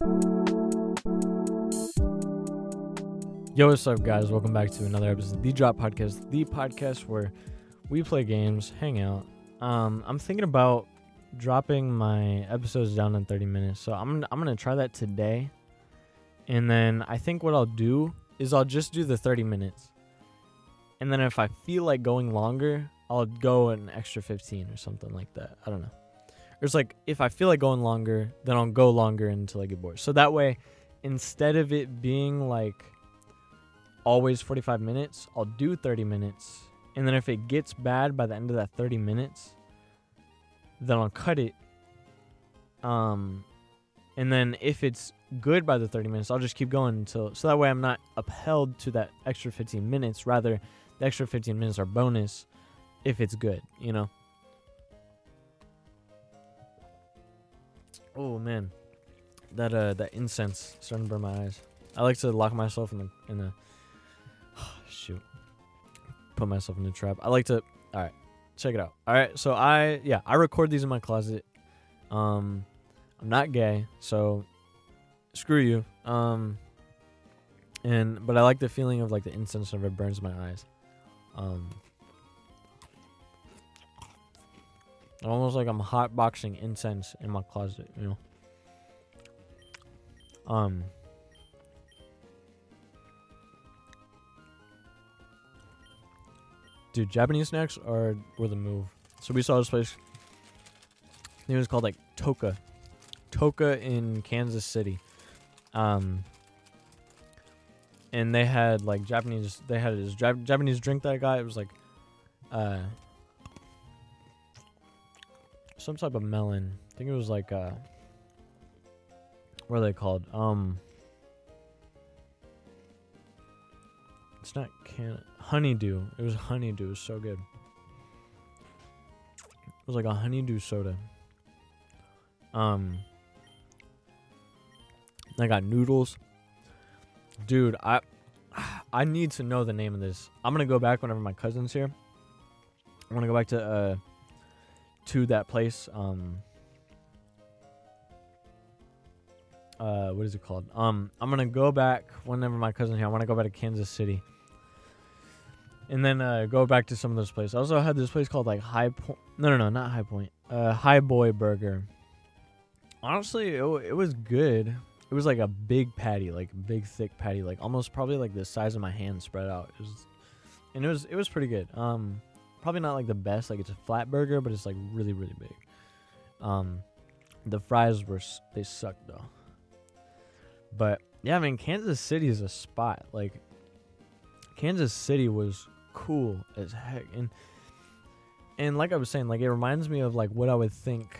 Yo, what's up, guys? Welcome back to another episode of the Drop Podcast, the podcast where we play games, hang out. Um, I'm thinking about dropping my episodes down in 30 minutes, so I'm I'm gonna try that today, and then I think what I'll do is I'll just do the 30 minutes, and then if I feel like going longer, I'll go an extra 15 or something like that. I don't know. It's like if I feel like going longer, then I'll go longer until I get bored. So that way, instead of it being like always 45 minutes, I'll do 30 minutes. And then if it gets bad by the end of that 30 minutes, then I'll cut it. Um and then if it's good by the 30 minutes, I'll just keep going until so that way I'm not upheld to that extra 15 minutes. Rather, the extra 15 minutes are bonus if it's good, you know. Oh man. That uh that incense starting to burn my eyes. I like to lock myself in the in the shoot. Put myself in a trap. I like to. All right, check it out. All right, so I yeah I record these in my closet. Um, I'm not gay, so screw you. Um, and but I like the feeling of like the incense whenever it burns my eyes. Um, almost like I'm hotboxing incense in my closet, you know. Um. Dude, Japanese snacks are were the move. So we saw this place. It was called like Toka. Toka in Kansas City. Um and they had like Japanese they had this Jap- Japanese drink that I got. It was like uh some type of melon. I think it was like uh what are they called? Um It's not can honeydew. It was honeydew. It was so good. It was like a honeydew soda. Um I got noodles. Dude, I I need to know the name of this. I'm gonna go back whenever my cousin's here. I'm gonna go back to uh to that place. Um uh what is it called? Um I'm gonna go back whenever my cousin here. I wanna go back to Kansas City and then uh, go back to some of those places. I also had this place called like High Point. No, no, no, not High Point. Uh, High Boy Burger. Honestly, it, it was good. It was like a big patty, like big thick patty, like almost probably like the size of my hand spread out. It was, and it was it was pretty good. Um, probably not like the best. Like it's a flat burger, but it's like really really big. Um, the fries were they sucked though. But yeah, I mean Kansas City is a spot. Like Kansas City was cool as heck and and like i was saying like it reminds me of like what i would think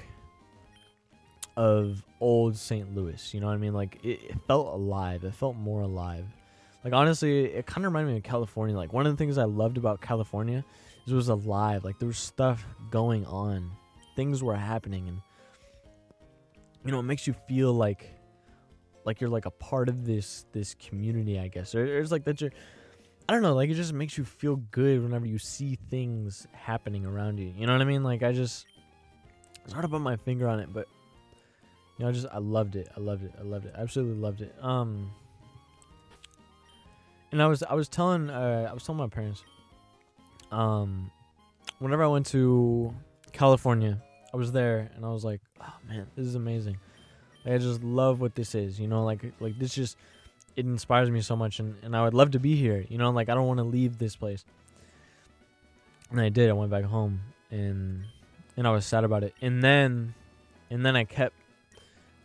of old st louis you know what i mean like it, it felt alive it felt more alive like honestly it kind of reminded me of california like one of the things i loved about california is it was alive like there was stuff going on things were happening and you know it makes you feel like like you're like a part of this this community i guess or it's like that you're I don't know, like it just makes you feel good whenever you see things happening around you. You know what I mean? Like I just it's hard to put my finger on it, but you know, I just I loved it. I loved it. I loved it. Absolutely loved it. Um and I was I was telling uh I was telling my parents um whenever I went to California, I was there and I was like, "Oh man, this is amazing." Like, I just love what this is, you know, like like this just it inspires me so much and, and I would love to be here. You know, like I don't want to leave this place. And I did. I went back home and and I was sad about it. And then and then I kept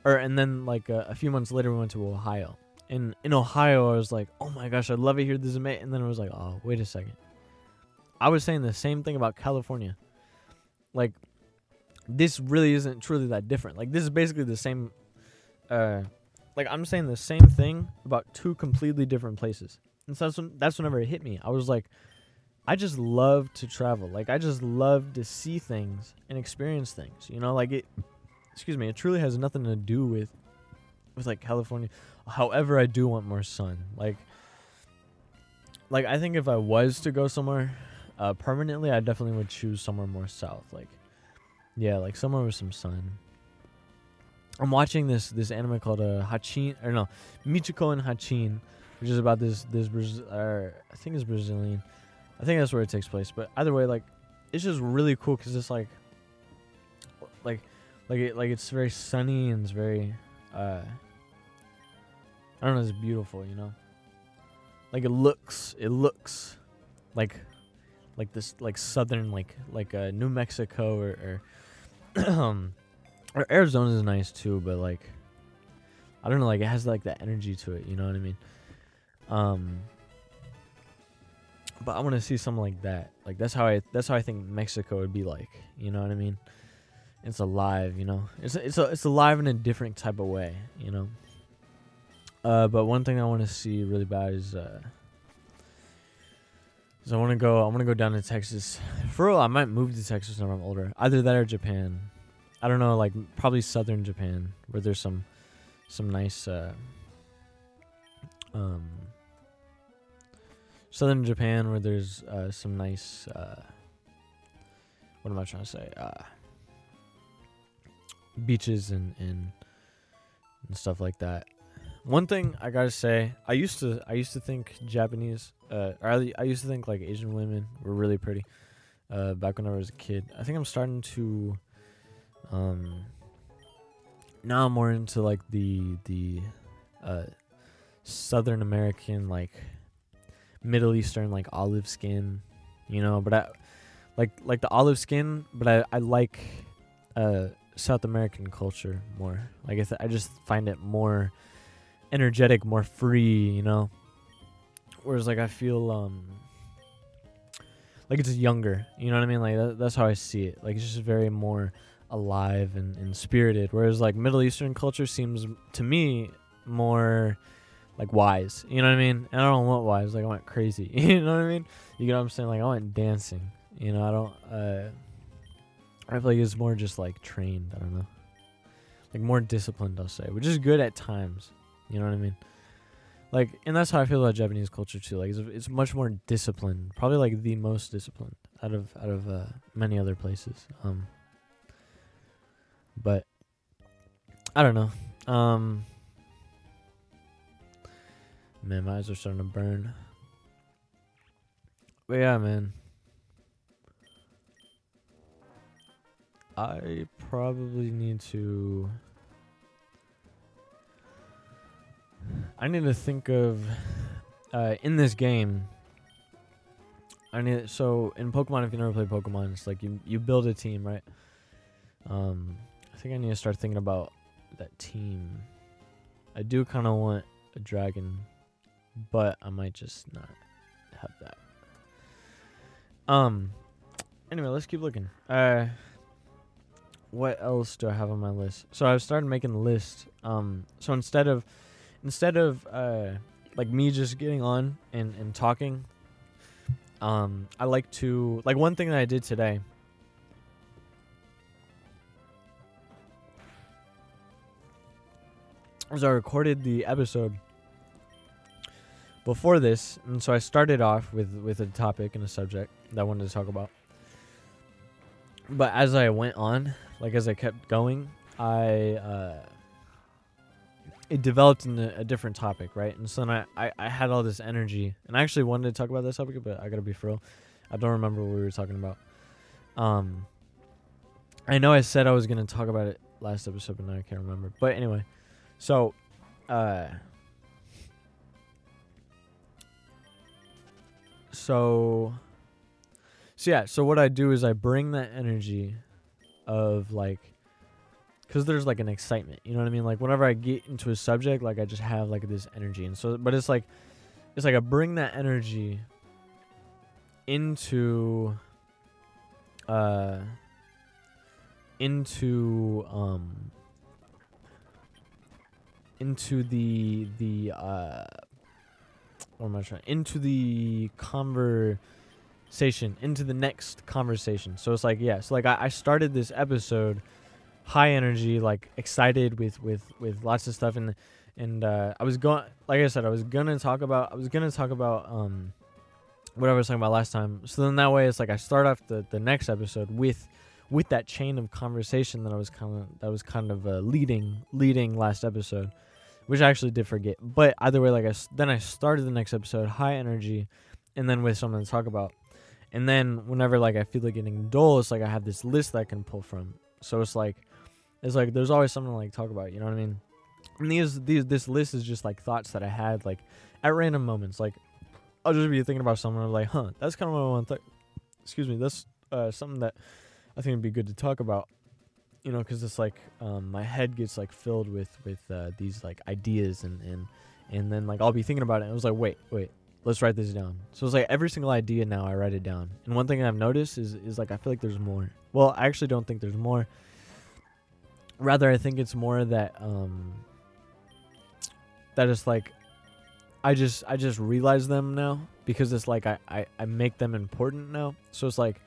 or and then like a, a few months later we went to Ohio. And in Ohio I was like, "Oh my gosh, I'd love it here. This is amazing." And then I was like, "Oh, wait a second. I was saying the same thing about California. Like this really isn't truly that different. Like this is basically the same uh like I'm saying the same thing about two completely different places. And so that's, when, that's whenever it hit me. I was like, I just love to travel. Like I just love to see things and experience things. You know, like it. Excuse me. It truly has nothing to do with with like California. However, I do want more sun. Like, like I think if I was to go somewhere uh, permanently, I definitely would choose somewhere more south. Like, yeah, like somewhere with some sun. I'm watching this this anime called uh, Hatchin or no Michiko and Hatchin, which is about this this Brazil I think it's Brazilian. I think that's where it takes place. But either way, like it's just really cool because it's like like like it like it's very sunny and it's very uh I don't know, it's beautiful, you know. Like it looks it looks like like this like southern like like uh, New Mexico or, or or Arizona is nice too, but like I don't know, like it has like that energy to it, you know what I mean? Um but I want to see something like that. Like that's how I that's how I think Mexico would be like, you know what I mean? It's alive, you know. It's it's a, it's alive in a different type of way, you know. Uh but one thing I want to see really bad is uh so I want to go. I want to go down to Texas. For real, I might move to Texas when I'm older. Either that or Japan. I don't know, like probably southern Japan, where there's some, some nice, uh, um, southern Japan where there's uh, some nice. Uh, what am I trying to say? Uh, beaches and and and stuff like that. One thing I gotta say, I used to I used to think Japanese, uh, or I, used to think like Asian women were really pretty, uh, back when I was a kid. I think I'm starting to, um, now I'm more into like the the, uh, Southern American like, Middle Eastern like olive skin, you know. But I, like like the olive skin, but I I like, uh, South American culture more. Like I, th- I just find it more energetic, more free, you know. Whereas like I feel um like it's younger, you know what I mean? Like that, that's how I see it. Like it's just very more alive and, and spirited. Whereas like Middle Eastern culture seems to me more like wise. You know what I mean? And I don't want wise. Like I want crazy. you know what I mean? You know what I'm saying? Like I want dancing. You know, I don't uh I feel like it's more just like trained, I don't know. Like more disciplined I'll say, which is good at times. You know what I mean? Like, and that's how I feel about Japanese culture too. Like, it's, it's much more disciplined. Probably like the most disciplined out of out of uh, many other places. Um, but I don't know. Um, man, my eyes are starting to burn. But yeah, man. I probably need to. I need to think of uh, in this game. I need so in Pokemon. If you never played Pokemon, it's like you you build a team, right? Um, I think I need to start thinking about that team. I do kind of want a dragon, but I might just not have that. Um. Anyway, let's keep looking. Uh. What else do I have on my list? So I've started making a list. Um. So instead of instead of uh, like me just getting on and, and talking, um, I like to like one thing that I did today. Was I recorded the episode before this, and so I started off with with a topic and a subject that I wanted to talk about. But as I went on, like as I kept going, I uh, it developed into a different topic, right? And so then I, I, I, had all this energy, and I actually wanted to talk about this topic, but I gotta be for real. I don't remember what we were talking about. Um, I know I said I was gonna talk about it last episode, but now I can't remember. But anyway, so, uh, so, so yeah. So what I do is I bring that energy of like because there's like an excitement you know what i mean? Like whenever i get into a subject like i just have like this energy. And so but it's like it's like i bring that energy into uh into um into the the uh what am i trying into the conversation into the next conversation. So it's like yeah so like i, I started this episode high energy, like excited with with with lots of stuff, and and uh, I was going, like I said, I was gonna talk about, I was gonna talk about um, what I was talking about last time. So then that way, it's like I start off the the next episode with with that chain of conversation that I was kind of that was kind of uh, leading leading last episode, which I actually did forget. But either way, like I then I started the next episode high energy, and then with something to talk about, and then whenever like I feel like getting dull, it's like I have this list that I can pull from. So it's like it's like there's always something to like talk about. You know what I mean? And these these this list is just like thoughts that I had like at random moments. Like I'll just be thinking about something. Like, huh, that's kind of what I want to. Th- excuse me, that's uh, something that I think would be good to talk about. You know, because it's like um, my head gets like filled with with uh, these like ideas and and and then like I'll be thinking about it. And it was like, wait, wait, let's write this down. So it's like every single idea now I write it down. And one thing I've noticed is is like I feel like there's more. Well, I actually don't think there's more. Rather, I think it's more that um that it's like I just I just realize them now because it's like I, I, I make them important now. So it's like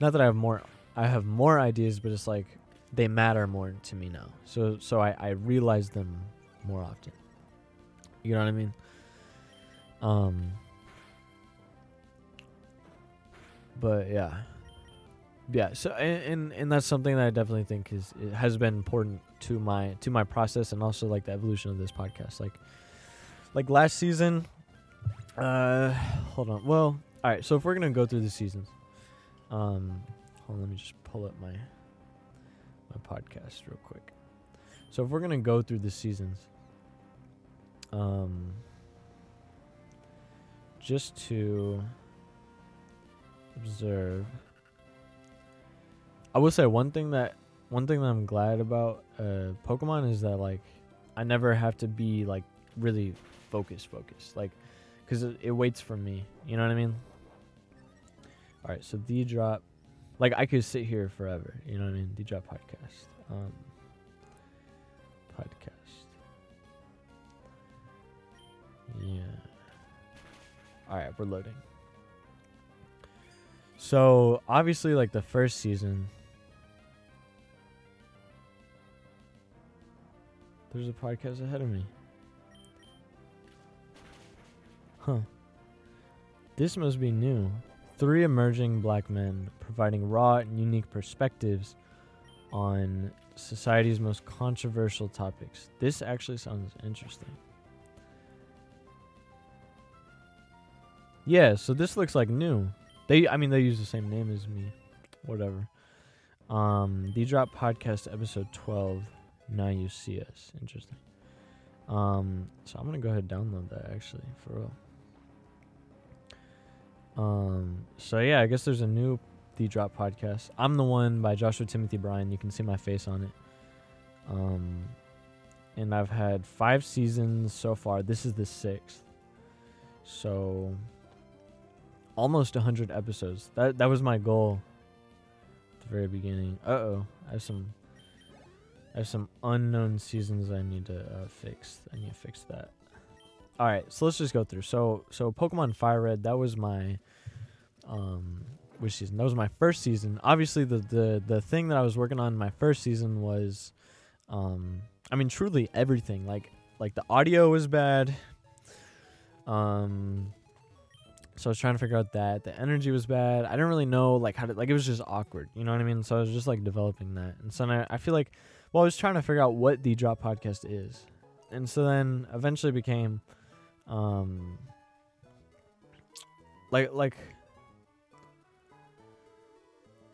not that I have more I have more ideas, but it's like they matter more to me now. So so I, I realize them more often. You know what I mean? Um but yeah. Yeah, so and, and and that's something that I definitely think is it has been important to my to my process and also like the evolution of this podcast. Like like last season uh hold on. Well, all right, so if we're to go through the seasons um hold on, let me just pull up my my podcast real quick. So if we're to go through the seasons um just to observe I will say one thing that one thing that I'm glad about uh Pokemon is that like I never have to be like really focused focused like cuz it, it waits for me. You know what I mean? All right, so the drop like I could sit here forever, you know what I mean? The drop podcast. Um podcast. Yeah. All right, we're loading. So, obviously like the first season There's a podcast ahead of me. Huh. This must be new. Three emerging black men providing raw and unique perspectives on society's most controversial topics. This actually sounds interesting. Yeah, so this looks like new. They I mean they use the same name as me. Whatever. Um the drop podcast episode 12 now you see us. Interesting. Um, so I'm gonna go ahead and download that actually for real. Um, so yeah, I guess there's a new The Drop podcast. I'm the one by Joshua Timothy Bryan. You can see my face on it. Um, and I've had five seasons so far. This is the sixth. So almost 100 episodes. That that was my goal at the very beginning. Uh oh, I have some I have some unknown seasons I need to uh, fix. I need to fix that. All right, so let's just go through. So so Pokemon Fire Red that was my um which season? That was my first season. Obviously the the the thing that I was working on in my first season was um I mean truly everything. Like like the audio was bad. Um so I was trying to figure out that the energy was bad. I didn't really know like how to like it was just awkward. You know what I mean? So I was just like developing that. And so I, I feel like well, I was trying to figure out what the drop podcast is. And so then eventually became um like like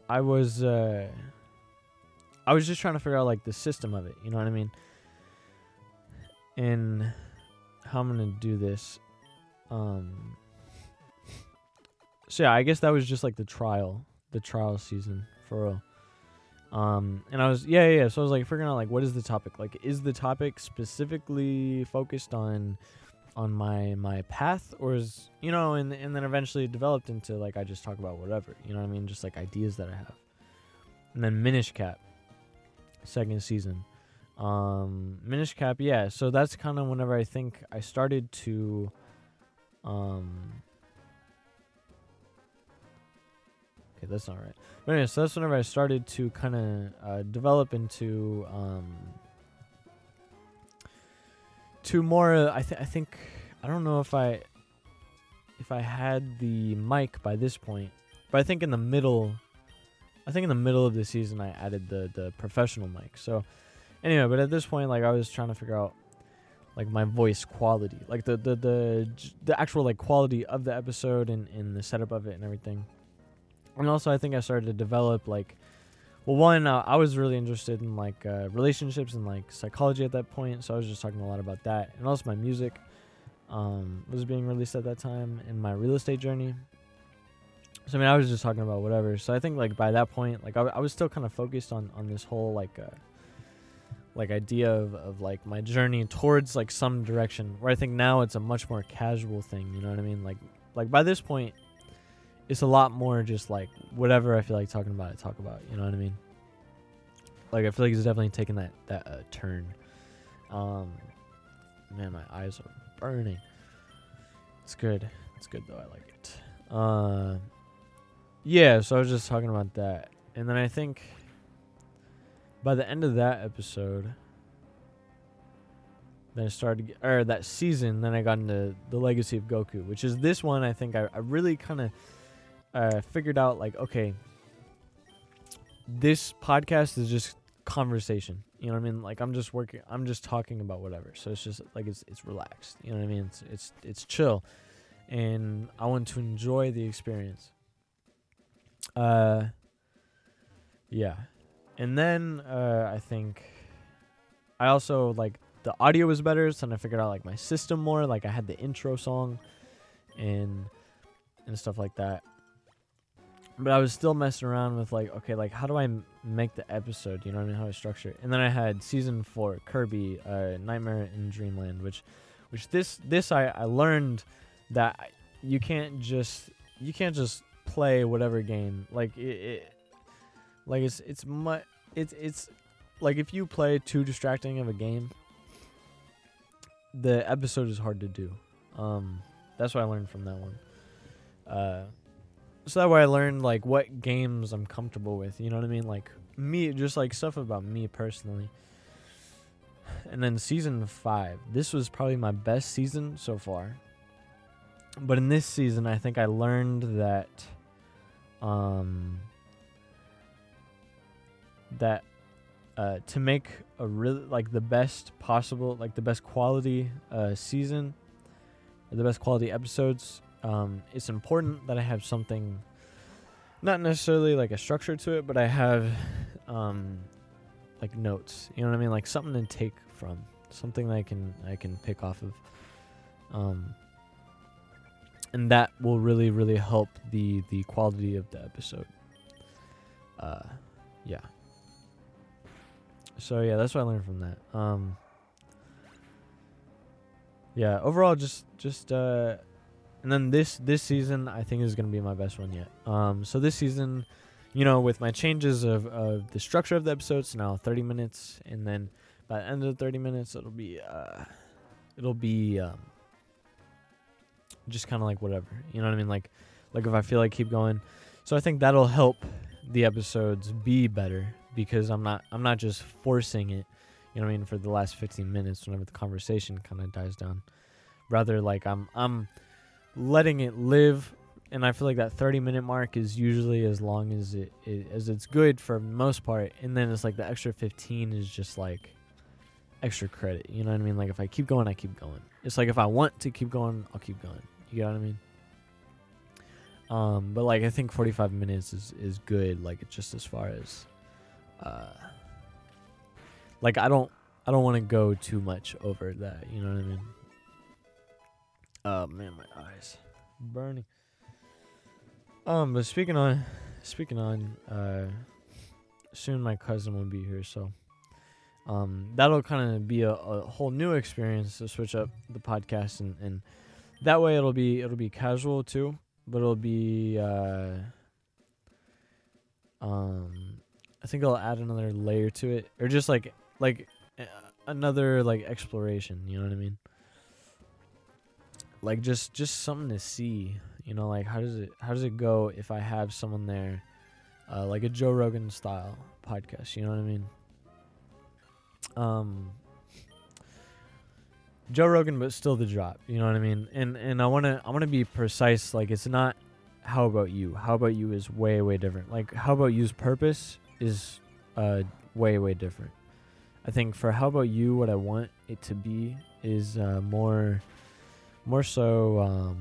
I was uh I was just trying to figure out like the system of it, you know what I mean? And how I'm to do this um So yeah, I guess that was just like the trial, the trial season for real. Um, and I was yeah, yeah. So I was like figuring out like what is the topic? Like, is the topic specifically focused on on my my path, or is you know, and and then eventually developed into like I just talk about whatever. You know what I mean? Just like ideas that I have. And then Minish Cap, second season. Um, Minish Cap, yeah. So that's kind of whenever I think I started to, um. Okay, that's not right. But anyway, so that's whenever I started to kind of uh, develop into um, to more. Uh, I think I think I don't know if I if I had the mic by this point, but I think in the middle I think in the middle of the season I added the the professional mic. So anyway, but at this point, like I was trying to figure out like my voice quality, like the the the the actual like quality of the episode and and the setup of it and everything. And also, I think I started to develop like, well, one uh, I was really interested in like uh, relationships and like psychology at that point, so I was just talking a lot about that, and also my music um, was being released at that time in my real estate journey. So I mean, I was just talking about whatever. So I think like by that point, like I, I was still kind of focused on on this whole like uh, like idea of, of like my journey towards like some direction. Where I think now it's a much more casual thing. You know what I mean? Like like by this point, it's a lot more just like whatever I feel like talking about, I talk about. You know what I mean? Like I feel like it's definitely taking that that uh, turn. Um, man, my eyes are burning. It's good. It's good though. I like it. Uh, yeah. So I was just talking about that, and then I think by the end of that episode, then I started, or that season, then I got into the Legacy of Goku, which is this one. I think I, I really kind of uh, figured out like, okay, this podcast is just conversation. You know what I mean? Like I'm just working. I'm just talking about whatever. So it's just like it's it's relaxed. You know what I mean? It's it's it's chill, and I want to enjoy the experience. Uh. Yeah, and then uh, I think I also like the audio was better, so then I figured out like my system more. Like I had the intro song, and and stuff like that. But I was still messing around with like, okay, like how do I m- make the episode? You know what I mean? How to structure it. And then I had season four, Kirby, uh, Nightmare in Dreamland, which, which this this I I learned that you can't just you can't just play whatever game like it, it like it's it's much it's it's like if you play too distracting of a game, the episode is hard to do. Um, that's what I learned from that one. Uh, so that way I learned like what games I'm comfortable with. You know what I mean? Like me, just like stuff about me personally. And then season five, this was probably my best season so far. But in this season, I think I learned that, um, that uh, to make a really like the best possible, like the best quality uh, season, the best quality episodes, um, it's important that I have something, not necessarily like a structure to it, but I have um, like notes. You know what I mean? Like something to take from, something that I can I can pick off of. Um, and that will really really help the the quality of the episode. Uh, yeah so yeah, that's what I learned from that. Um, yeah, overall, just just uh, and then this this season I think is gonna be my best one yet. Um, so this season, you know, with my changes of of the structure of the episodes, now 30 minutes, and then by the end of the 30 minutes, it'll be uh, it'll be um, just kind of like whatever, you know what I mean? Like, like if I feel like keep going, so I think that'll help the episodes be better because I'm not I'm not just forcing it, you know what I mean, for the last 15 minutes whenever the conversation kind of dies down. Rather like I'm I'm letting it live and I feel like that 30 minute mark is usually as long as it, it as it's good for most part and then it's like the extra 15 is just like extra credit, you know what I mean? Like if I keep going, I keep going. It's like if I want to keep going, I'll keep going. You know what I mean? Um, but like I think 45 minutes is is good. Like it's just as far as uh, like I don't I don't want to go too much over that. You know what I mean? Oh man, my eyes burning. Um, but speaking on speaking on, uh, soon my cousin will be here, so um, that'll kind of be a, a whole new experience to switch up the podcast and and that way it'll be it'll be casual too, but it'll be uh, um I think I'll add another layer to it, or just like like another like exploration. You know what I mean? Like just just something to see. You know, like how does it how does it go if I have someone there, uh, like a Joe Rogan style podcast. You know what I mean? Um, Joe Rogan, but still the drop. You know what I mean? And and I wanna I wanna be precise. Like it's not how about you? How about you is way way different. Like how about you's purpose is uh way way different. I think for how about you, what I want it to be is uh, more more so um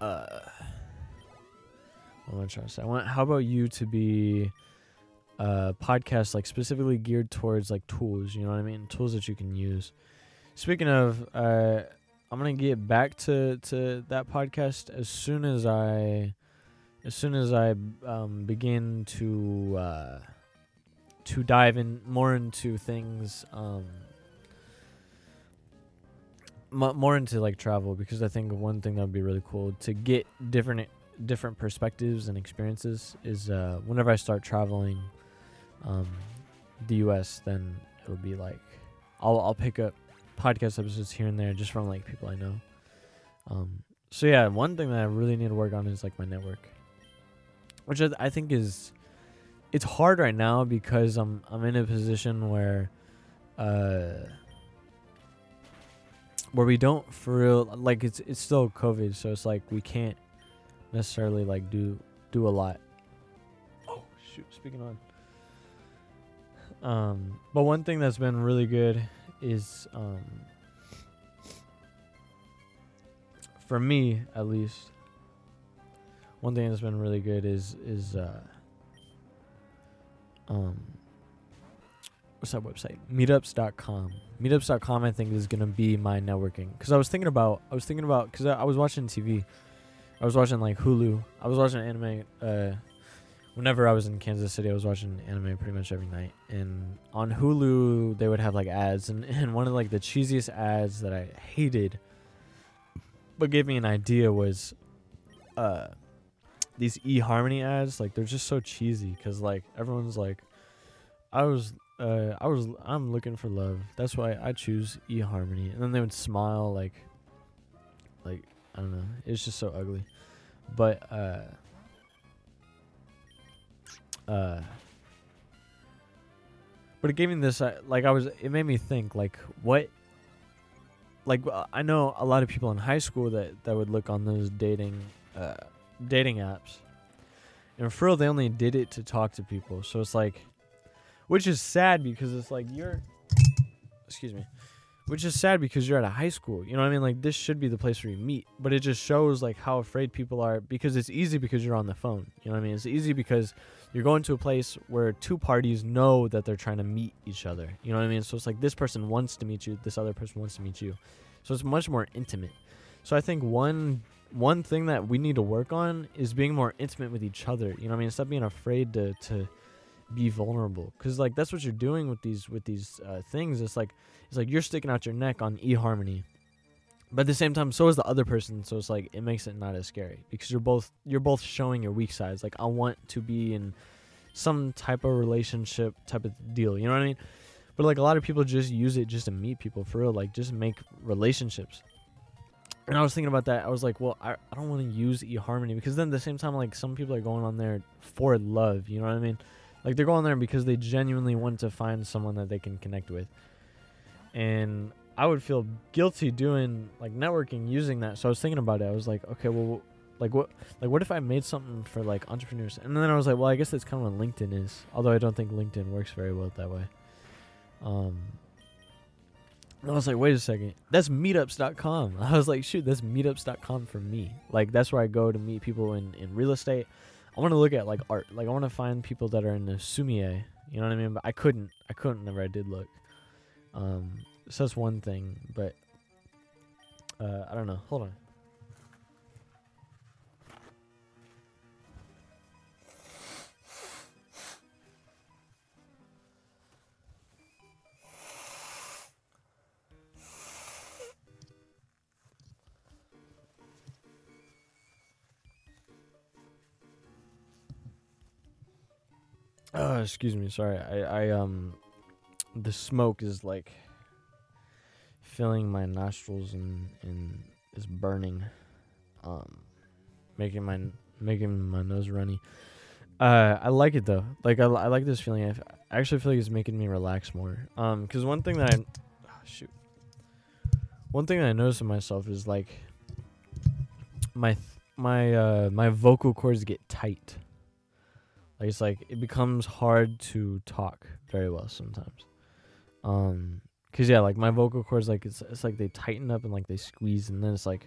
uh what am I trying to say? I want how about you to be a podcast like specifically geared towards like tools, you know what I mean? Tools that you can use. Speaking of uh I'm gonna get back to to that podcast as soon as I as soon as I um begin to uh to dive in more into things um m- more into like travel because I think one thing that would be really cool to get different different perspectives and experiences is uh, whenever I start traveling um, the U.S., then it'll be like I'll I'll pick up podcast episodes here and there just from like people I know. Um, so yeah, one thing that I really need to work on is like my network, which I, I think is it's hard right now because I'm I'm in a position where uh where we don't for real like it's it's still COVID, so it's like we can't necessarily like do do a lot. Oh shoot! Speaking on, um, but one thing that's been really good is um for me at least. One thing that's been really good is is uh um what's that website? meetups.com meetups.com i think is going to be my networking. Because i was thinking about i was thinking about because I, I was watching tv i was watching like hulu. I was watching anime uh whenever i was in kansas city i was watching anime pretty much every night. And on hulu they would have like ads. And, and one of like the cheesiest ads that i hated but gave me an idea was uh these eHarmony ads, like they're just so cheesy because like everyone's like, I was, uh, I was, I'm looking for love. That's why I choose eHarmony, and then they would smile like, like I don't know, it's just so ugly, but uh, uh. But it gave me this, uh, like I was, it made me think, like what like uh, I know a lot of people in high school that that would look on those dating uh, dating apps, and for real, they only did it to talk to people. So it's like, which is sad because it's like you're, excuse me, which is sad because you're at a high school. You know what I mean? Like this should be the place where you meet, but it just shows like how afraid people are because it's easy because you're on the phone. You know what I mean? It's easy because you're going to a place where two parties know that they're trying to meet each other. You know what I mean? So it's like this person wants to meet you, this other person wants to meet you. So it's much more intimate. So I think one one thing that we need to work on is being more intimate with each other. You know what I mean? Stop being afraid to to be vulnerable cuz like that's what you're doing with these with these uh, things. It's like it's like you're sticking out your neck on eHarmony. But at the same time so is the other person, so it's like it makes it not as scary because you're both you're both showing your weak sides. Like I want to be in some type of relationship type of deal. You know what I mean? But like a lot of people just use it just to meet people for real, like just make relationships. And I was thinking about that. I was like, well, I, I don't want to use eHarmony because then at the same time, like some people are going on there for love. You know what I mean? Like they're going there because they genuinely want to find someone that they can connect with. And I would feel guilty doing like networking using that. So I was thinking about it. I was like, okay, well, like what, like what if I made something for like entrepreneurs? And then I was like, well, I guess that's kind of what LinkedIn is. Although I don't think LinkedIn works very well that way. Um, I was like, wait a second, that's meetups.com. I was like, shoot, that's meetups.com for me. Like, that's where I go to meet people in, in real estate. I want to look at like art. Like, I want to find people that are in the sumi-e. You know what I mean? But I couldn't. I couldn't whenever I did look. Um, so that's one thing. But uh, I don't know. Hold on. Oh, excuse me. Sorry. I, I um the smoke is like filling my nostrils and and is burning um making my making my nose runny. Uh I like it though. Like I, I like this feeling. I, f- I actually feel like it's making me relax more. Um cuz one thing that I oh, shoot. One thing I notice in myself is like my th- my uh my vocal cords get tight. Like it's like it becomes hard to talk very well sometimes. Um, cause yeah, like my vocal cords, like it's it's like they tighten up and like they squeeze, and then it's like,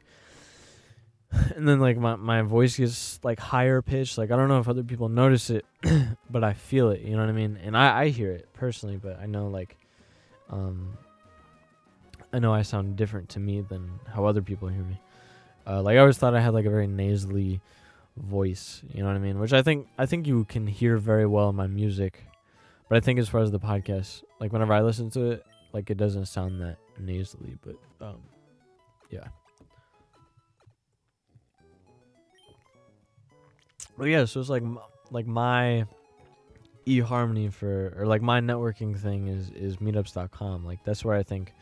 and then like my my voice gets like higher pitched. Like I don't know if other people notice it, but I feel it. You know what I mean? And I I hear it personally, but I know like, um, I know I sound different to me than how other people hear me. Uh, like I always thought I had like a very nasally voice, you know what I mean? Which I think I think you can hear very well in my music. But I think as far as the podcast, like whenever I listen to it, like it doesn't sound that nasally, but um yeah. But yeah, so it's like like my eHarmony for or like my networking thing is is meetups.com. Like that's where I think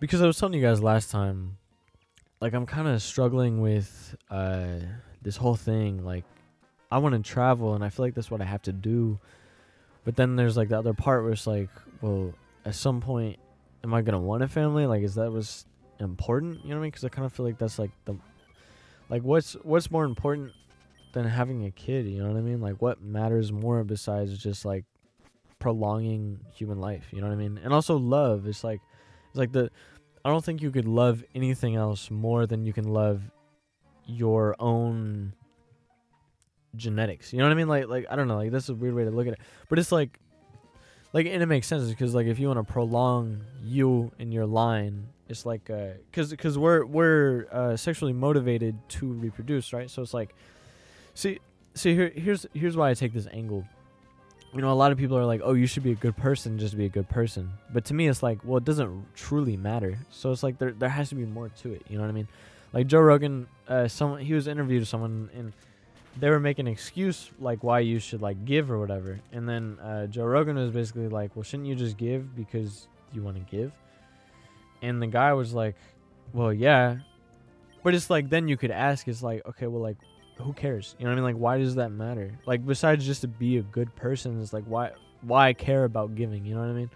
because I was telling you guys last time like I'm kind of struggling with uh this whole thing like I want to travel and I feel like that's what I have to do. But then there's like the other part where it's like, well, at some point am I to want a family? Like is that was important, you know what I mean? Cuz I kind of feel like that's like the like what's what's more important than having a kid, you know what I mean? Like what matters more besides just like prolonging human life, you know what I mean? And also love. It's like it's like the I don't think you could love anything else more than you can love your own genetics. You know what I mean? Like like I don't know, like that's a weird way to look at it. But it's like like and it makes sense because like if you want to prolong you and your line, it's like uh cuz cuz we're we're uh, sexually motivated to reproduce, right? So it's like see see here here's here's why I take this angle. You know, a lot of people are like, "Oh, you should be a good person just be a good person." But to me, it's like, well, it doesn't truly matter. So it's like there there has to be more to it. You know what I mean? Like Joe Rogan, uh, someone he was interviewed someone and they were making an excuse like why you should like give or whatever. And then uh, Joe Rogan was basically like, "Well, shouldn't you just give because you want to give?" And the guy was like, "Well, yeah." But it's like then you could ask, it's like, okay, well, like, who cares? You know what I mean? Like, why does that matter? Like, besides just to be a good person, it's like, why, why care about giving? You know what I mean?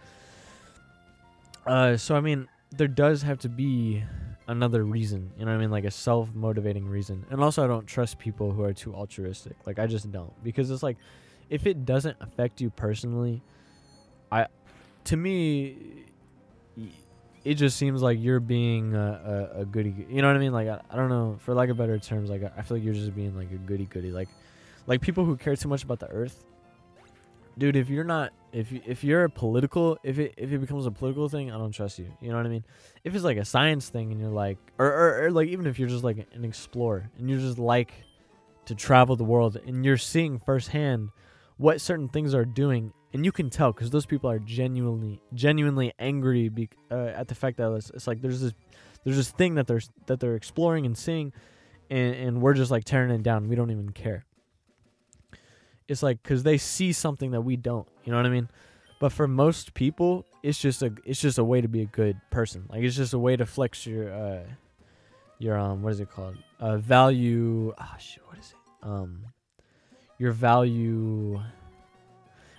Uh, so I mean, there does have to be another reason. You know what I mean? Like a self motivating reason. And also, I don't trust people who are too altruistic. Like, I just don't because it's like, if it doesn't affect you personally, I, to me, it just seems like you're being a, a, a goody. You know what I mean? Like, I, I don't know, for lack of better terms, like I, feel like you're just being like a goody goody. Like, like people who care too much about the earth. Dude, if you're not, if you, if you're a political, if it if it becomes a political thing, I don't trust you. You know what I mean? If it's like a science thing and you're like, or, or, or like even if you're just like an explorer and you're just like to travel the world and you're seeing firsthand what certain things are doing and you can tell because those people are genuinely genuinely angry be, uh, at the fact that it's, it's like there's this there's this thing that they're that they're exploring and seeing and, and we're just like tearing it down we don't even care it's like because they see something that we don't you know what i mean but for most people it's just a it's just a way to be a good person like it's just a way to flex your uh your um what is it called uh value ah shit what is it um your value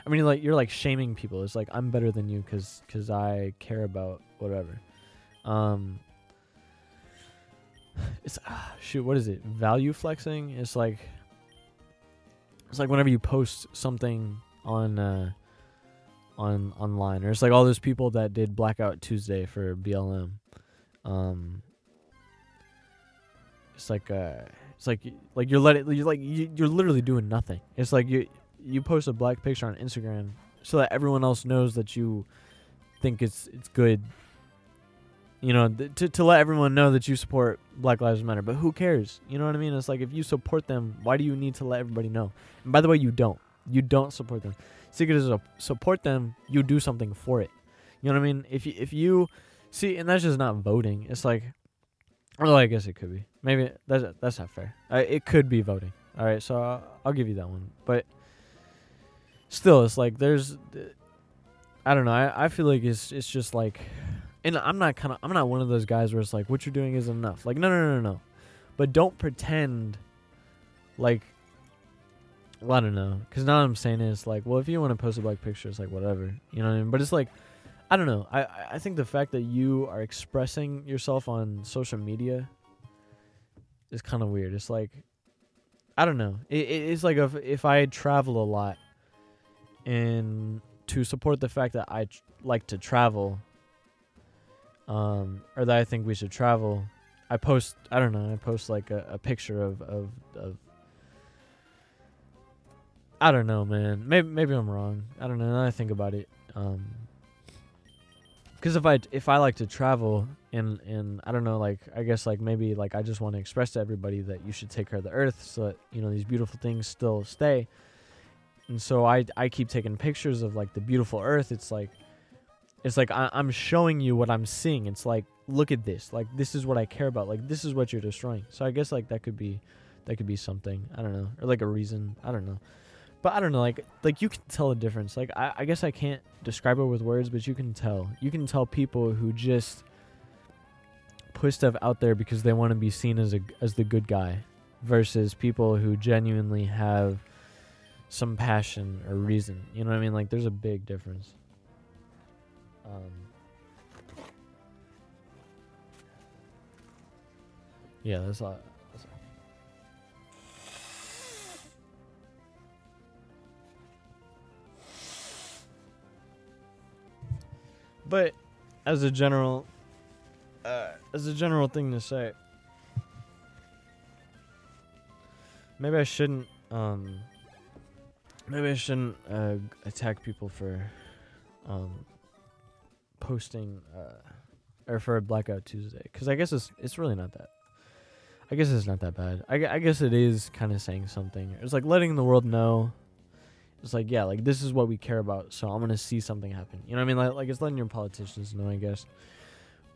I mean, like you're like shaming people. It's like I'm better than you because because I care about whatever. Um, it's ah, shoot. What is it? Value flexing. It's like it's like whenever you post something on uh, on online, or it's like all those people that did Blackout Tuesday for BLM. Um, it's like uh, it's like like you're letting you're like you, you're literally doing nothing. It's like you you post a black picture on Instagram so that everyone else knows that you think it's it's good. You know, th- to to let everyone know that you support Black Lives Matter. But who cares? You know what I mean? It's like if you support them, why do you need to let everybody know? And by the way, you don't. You don't support them. Secret is to support them. You do something for it. You know what I mean? If you, if you see, and that's just not voting. It's like, oh, I guess it could be. Maybe that's that's not fair. Uh, it could be voting. All right, so I'll, I'll give you that one. But still, it's like there's, I don't know. I, I feel like it's it's just like, and I'm not kind of I'm not one of those guys where it's like what you're doing isn't enough. Like no no no no, no. but don't pretend like. Well, I don't know, because now I'm saying is like, well, if you want to post a black picture, it's like whatever, you know what I mean. But it's like, I don't know. I I think the fact that you are expressing yourself on social media is kind of weird. It's like I don't know. It, it, it's like if if I travel a lot and to support the fact that I tr- like to travel um or that I think we should travel, I post I don't know, I post like a, a picture of, of of I don't know, man. Maybe maybe I'm wrong. I don't know. Now I think about it, um, because if I if I like to travel and and I don't know, like I guess like maybe like I just want to express to everybody that you should take care of the earth so that you know these beautiful things still stay. And so I I keep taking pictures of like the beautiful earth. It's like it's like I, I'm showing you what I'm seeing. It's like look at this. Like this is what I care about. Like this is what you're destroying. So I guess like that could be that could be something. I don't know. Or like a reason. I don't know. But I don't know, like like you can tell the difference. Like I, I guess I can't describe it with words, but you can tell. You can tell people who just put stuff out there because they want to be seen as a as the good guy, versus people who genuinely have some passion or reason. You know what I mean? Like there's a big difference. Um, yeah, that's all. That's all. But as a general, uh, as a general thing to say, maybe I shouldn't. Um, maybe I shouldn't uh, attack people for um, posting uh, or for Blackout Tuesday because I guess it's it's really not that. I guess it's not that bad. I, I guess it is kind of saying something. It's like letting the world know. It's like yeah, like this is what we care about, so I'm gonna see something happen. You know what I mean? Like like it's letting your politicians know. I guess.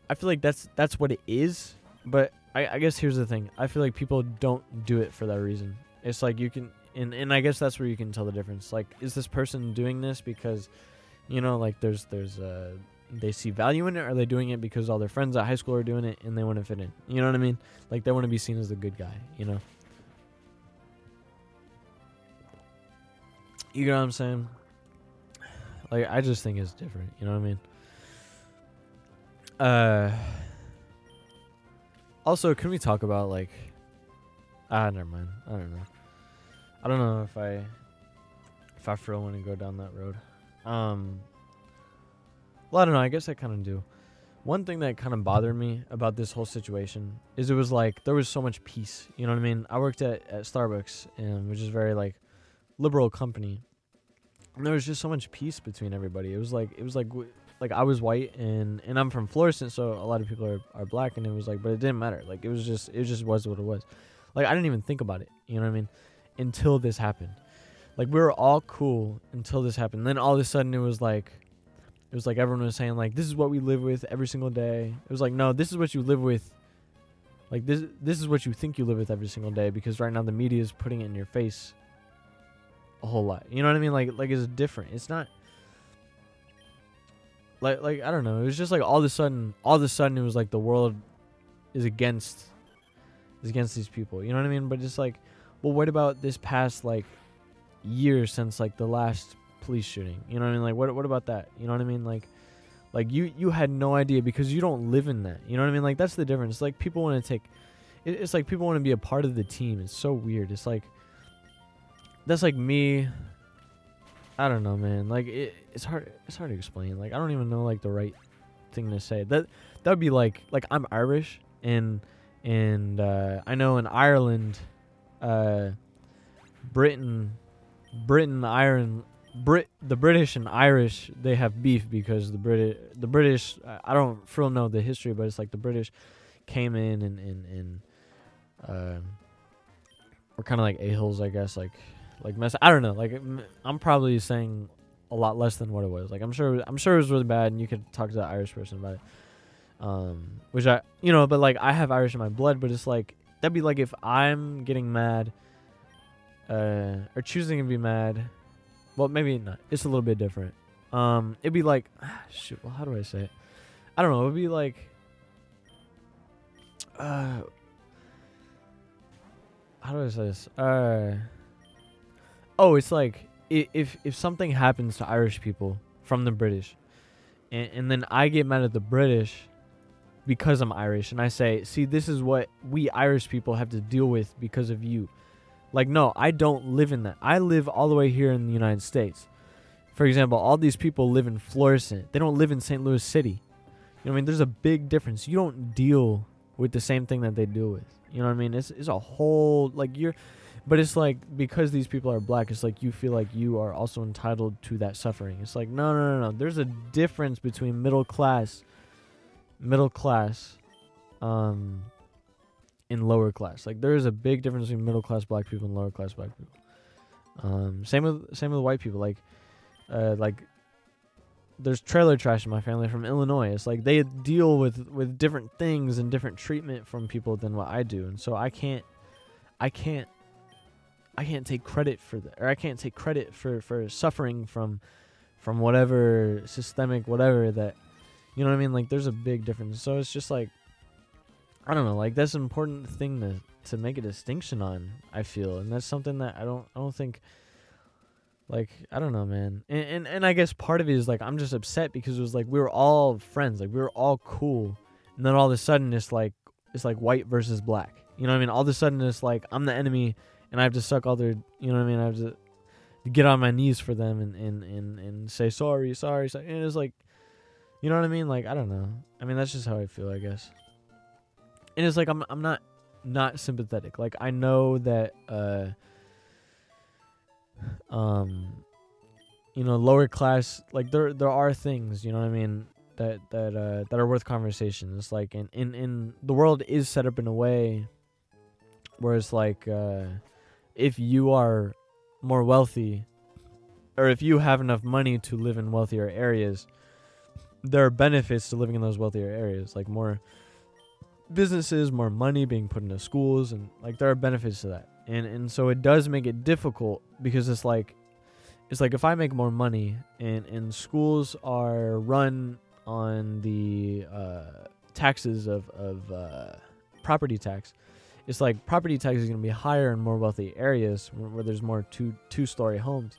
I feel like that's that's what it is. But I, I guess here's the thing. I feel like people don't do it for that reason. It's like you can and and I guess that's where you can tell the difference. Like, is this person doing this because, you know, like there's there's uh they see value in it, or are they doing it because all their friends at high school are doing it and they want to fit in? You know what I mean? Like they want to be seen as the good guy. You know. You know what I'm saying? Like I just think it's different. You know what I mean? Uh. Also, can we talk about like? Ah, never mind. I don't know. I don't know if I, if I really want to go down that road. Um. Well, I don't know. I guess I kind of do. One thing that kind of bothered me about this whole situation is it was like there was so much peace. You know what I mean? I worked at, at Starbucks, and which is very like liberal company, and there was just so much peace between everybody. It was like it was like like I was white and and I'm from Florissant, so a lot of people are, are black, and it was like, but it didn't matter. Like it was just it just was what it was. Like I didn't even think about it. You know what I mean? Until this happened. Like we were all cool until this happened. Then all of a sudden it was like it was like everyone was saying like this is what we live with every single day. It was like no, this is what you live with. Like this this is what you think you live with every single day because right now the media is putting it in your face a whole lot. You know what I mean? Like like it's different. It's not like like I don't know. It was just like all of a sudden all of a sudden it was like the world is against is against these people. You know what I mean? But just like well what about this past like year since like the last police shooting? You know what I mean? Like what what about that? You know what I mean? Like like you you had no idea because you don't live in that. You know what I mean? Like that's the difference. It's like people want to take it, it's like people want to be a part of the team. It's so weird. It's like that's like me I don't know, man. Like it, it's hard. It's hard to explain. Like I don't even know like the right thing to say. That that would be like like I'm Irish and and uh, I know in Ireland, uh, Britain, Britain, Ireland, Brit the British and Irish they have beef because the British the British I- don't for real know the history, but it's like the British came in and and and uh, were kind of like a holes, I guess, like like mess. I don't know. Like I'm probably saying a lot less than what it was. Like I'm sure I'm sure it was really bad, and you could talk to the Irish person about it. Um, which I you know, but like I have Irish in my blood, but it's like that'd be like if I'm getting mad, uh, or choosing to be mad. Well, maybe not. It's a little bit different. Um, it'd be like, shoot. Well, how do I say it? I don't know. It'd be like, uh, how do I say this? Uh, oh, it's like if if something happens to Irish people from the British, and, and then I get mad at the British, because I'm Irish and I say, "See, this is what we Irish people have to deal with because of you." Like, no, I don't live in that. I live all the way here in the United States. For example, all these people live in Florissant. They don't live in St. Louis City. You know what I mean? There's a big difference. You don't deal with the same thing that they deal with. You know what I mean? It's it's a whole like you're but it's like because these people are black, it's like you feel like you are also entitled to that suffering. It's like no, no, no, no. There's a difference between middle class, middle class, um, in lower class. Like there is a big difference between middle class black people and lower class black people. Um, same with same with white people. Like, uh, like there's trailer trash in my family from Illinois. It's like they deal with with different things and different treatment from people than what I do, and so I can't, I can't I can't take credit for that, or I can't take credit for for suffering from from whatever systemic whatever that you know what I mean. Like there's a big difference. So it's just like I don't know. Like that's an important thing to to make a distinction on. I feel, and that's something that I don't I don't think. Like I don't know, man, and, and and I guess part of it is like I'm just upset because it was like we were all friends, like we were all cool, and then all of a sudden it's like it's like white versus black. You know what I mean? All of a sudden it's like I'm the enemy and I have to suck all their, you know what I mean? I have to get on my knees for them and and and, and say sorry, sorry, sorry. And it's like, you know what I mean? Like I don't know. I mean that's just how I feel, I guess. And it's like I'm I'm not not sympathetic. Like I know that uh um you know lower class like there there are things you know what I mean that that uh that are worth conversation. It's like in in in the world is set up in a way where it's like uh if you are more wealthy or if you have enough money to live in wealthier areas, there are benefits to living in those wealthier areas, like more businesses, more money being put into schools, and like there are benefits to that. And and so it does make it difficult because it's like it's like if I make more money and and schools are run on the uh, taxes of of uh, property tax, it's like property tax is going to be higher in more wealthy areas where, where there's more two two story homes.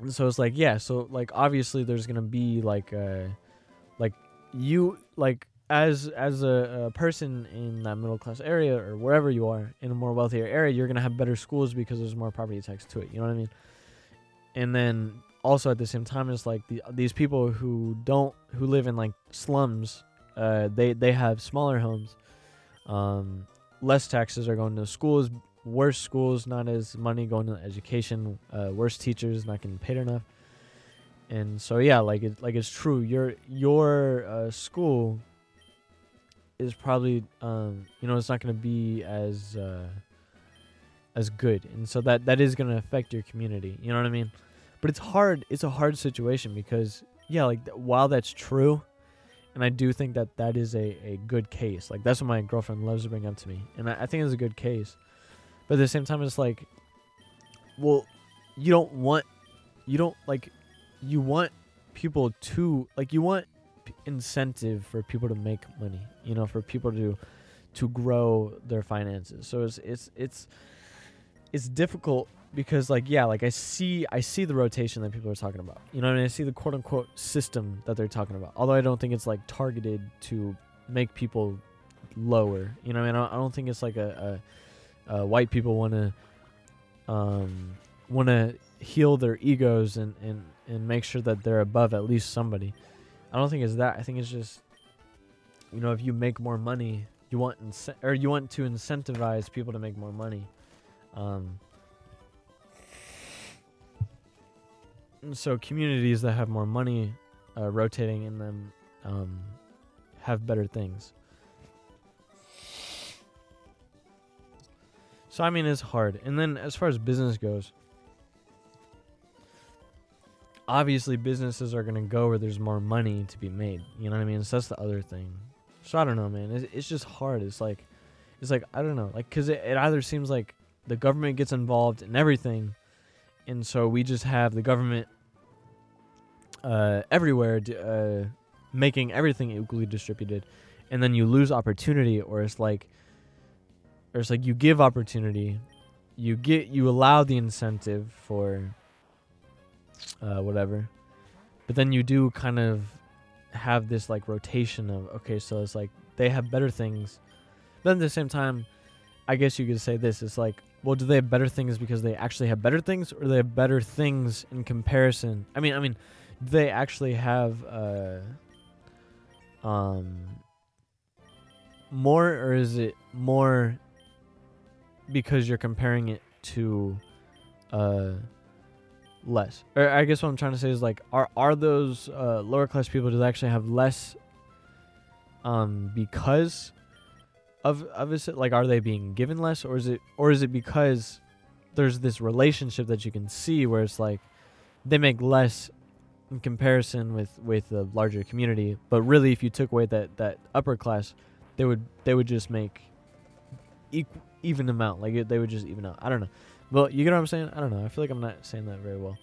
And so it's like yeah, so like obviously there's going to be like uh like you like as as a, a, person in that middle class area or wherever you are in a more wealthier area, you're gonna have better schools because there's more property tax to it. You know what I mean? And then also at the same time, it's like the, these people who don't who live in like slums, uh, they they have smaller homes, um, less taxes are going to schools, worse schools, not as money going to education, uh, worse teachers, not getting paid enough. And so yeah, like it, like it's true. Your your uh, school is probably um, you know it's not going to be as uh, as good, and so that that is going to affect your community. You know what I mean? But it's hard. It's a hard situation because yeah, like while that's true, and I do think that that is a, a good case. Like that's what my girlfriend loves to bring up to me, and I, I think it's a good case. But at the same time, it's like, well, you don't want, you don't like, you want people to like, you want incentive for people to make money. You know, for people to to grow their finances. So it's it's it's it's difficult because like yeah like i see i see the rotation that people are talking about you know I, mean? I see the quote unquote system that they're talking about although i don't think it's like targeted to make people lower you know I mean I don't think it's like a, a, a white people want to um want to heal their egos and and and make sure that they're above at least somebody i don't think it's that i think it's just you know if you make more money you want or you want to incentivize people to make more money um so communities that have more money uh, rotating in them um, have better things. So I mean, it's hard. And then as far as business goes, obviously businesses are gonna go where there's more money to be made. You know what I mean? So that's the other thing. So I don't know, man. It's, it's just hard. It's like, it's like I don't know, like because it, it either seems like the government gets involved in everything, and so we just have the government uh, everywhere uh, making everything equally distributed and then you lose opportunity or it's like or it's like you give opportunity you get you allow the incentive for uh, whatever but then you do kind of have this like rotation of okay, so it's like they have better things, but at the same time, I guess you could say this: it's like, well, do they have better things because they actually have better things, or they have better things in comparison? I mean, I mean, do they actually have uh, um, more, or is it more because you're comparing it to uh less. Or i guess what i'm trying to say is like are are those uh lower class people do they actually have less um because of of is it like are they being given less or is it or is it because there's this relationship that you can see where it's like they make less in comparison with with the larger community but really if you took away that that upper class they would they would just make equal even amount like it, they would just even out. I don't know well, you get what I'm saying? I don't know. I feel like I'm not saying that very well.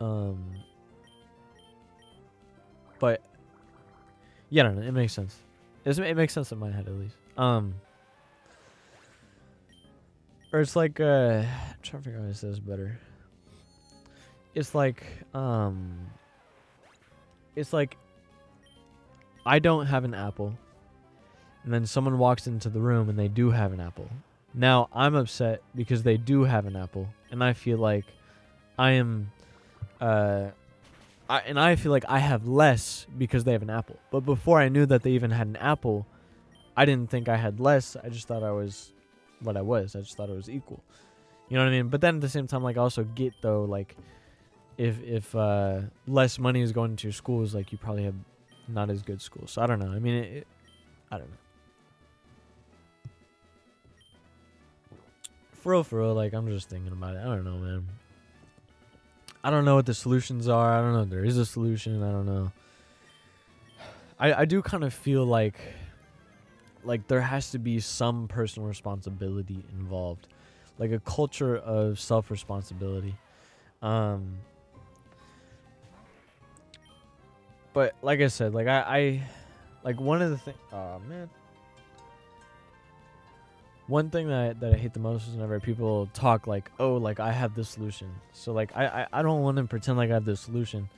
Um, but yeah, I don't know. It makes sense. It's, it makes sense in my head at least. Um, or it's like uh, I'm trying to figure out how to say this better. It's like um, it's like I don't have an apple, and then someone walks into the room and they do have an apple now I'm upset because they do have an apple, and I feel like I am, uh, I, and I feel like I have less because they have an apple. But before I knew that they even had an apple, I didn't think I had less. I just thought I was what I was. I just thought it was equal. You know what I mean? But then at the same time, like I also get though, like if if uh, less money is going to your schools, like you probably have not as good schools. So I don't know. I mean, it, it, I don't know. For real, for real, like I'm just thinking about it. I don't know, man. I don't know what the solutions are. I don't know if there is a solution. I don't know. I I do kind of feel like like there has to be some personal responsibility involved. Like a culture of self-responsibility. Um But like I said, like I I like one of the things oh man one thing that, that I hate the most is whenever people talk like, oh, like I have the solution. So like I, I, I don't want to pretend like I have the solution.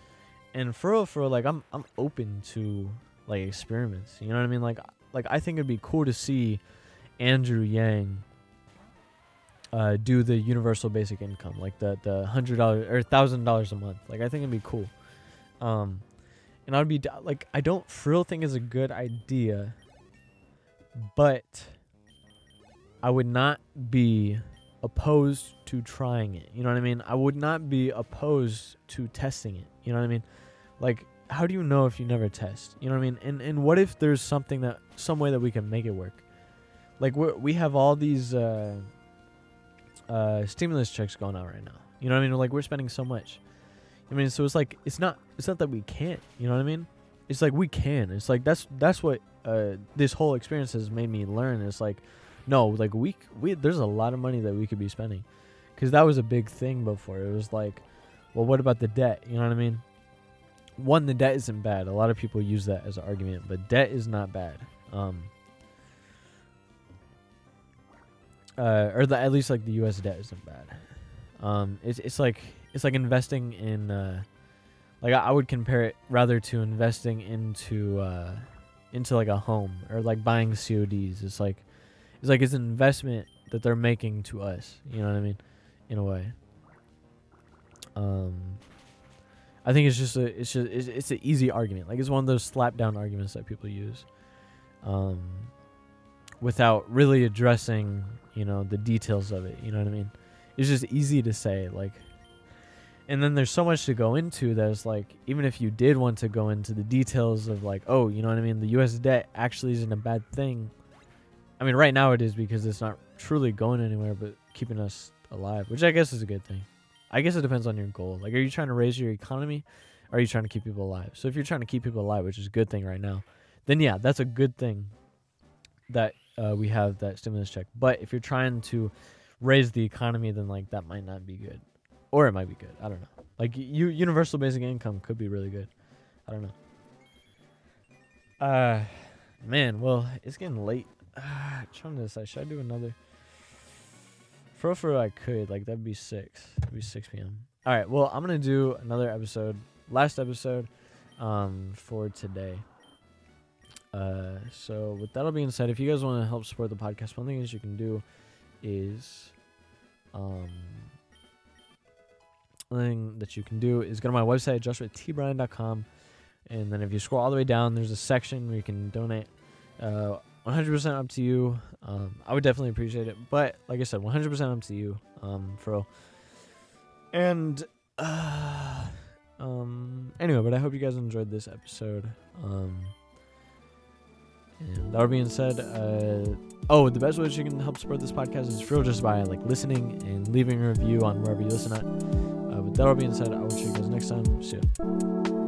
And for real, for real, like I'm I'm open to like experiments. You know what I mean? Like like I think it'd be cool to see Andrew Yang uh, do the universal basic income, like the the hundred dollars or thousand dollars a month. Like I think it'd be cool. Um, and I'd be like, I don't real think it's a good idea, but I would not be opposed to trying it. You know what I mean? I would not be opposed to testing it. You know what I mean? Like, how do you know if you never test? You know what I mean? And and what if there's something that some way that we can make it work? Like we we have all these uh, uh, stimulus checks going on right now. You know what I mean? Like we're spending so much. I mean, so it's like it's not it's not that we can't. You know what I mean? It's like we can. It's like that's that's what uh, this whole experience has made me learn. It's like no, like we we there's a lot of money that we could be spending, because that was a big thing before. It was like, well, what about the debt? You know what I mean? One, the debt isn't bad. A lot of people use that as an argument, but debt is not bad. Um, uh, or the, at least like the U.S. debt isn't bad. Um, it's it's like it's like investing in, uh, like I, I would compare it rather to investing into uh, into like a home or like buying CODs. It's like it's like it's an investment that they're making to us. You know what I mean? In a way. Um, I think it's just a it's just it's, it's an easy argument. Like it's one of those slap down arguments that people use, um, without really addressing you know the details of it. You know what I mean? It's just easy to say like. And then there's so much to go into that it's like even if you did want to go into the details of like oh you know what I mean the U.S. debt actually isn't a bad thing I mean, right now it is because it's not truly going anywhere, but keeping us alive, which I guess is a good thing. I guess it depends on your goal. Like, are you trying to raise your economy? Or are you trying to keep people alive? So if you're trying to keep people alive, which is a good thing right now, then yeah, that's a good thing that uh, we have that stimulus check. But if you're trying to raise the economy, then like that might not be good, or it might be good. I don't know. Like you, universal basic income could be really good. I don't know. Uh, man, well, it's getting late. Ah, trying to decide. Should I do another? For for I could. Like that'd be six. It'd be six p.m. All right. Well, I'm gonna do another episode last episode um, for today. Uh, so with that being said, if you guys want to help support the podcast, one thing that you can do is, um, thing that you can do is go to my website joshuatbryan.com, and then if you scroll all the way down, there's a section where you can donate. Uh, 100% up to you. Um, I would definitely appreciate it, but like I said, 100% up to you. Um, real. And uh, um, anyway, but I hope you guys enjoyed this episode. Um. And that being said, uh, oh, the best way you can help support this podcast is for just by like listening and leaving a review on wherever you listen at. Uh, with that being said, I will see you guys next time. See ya.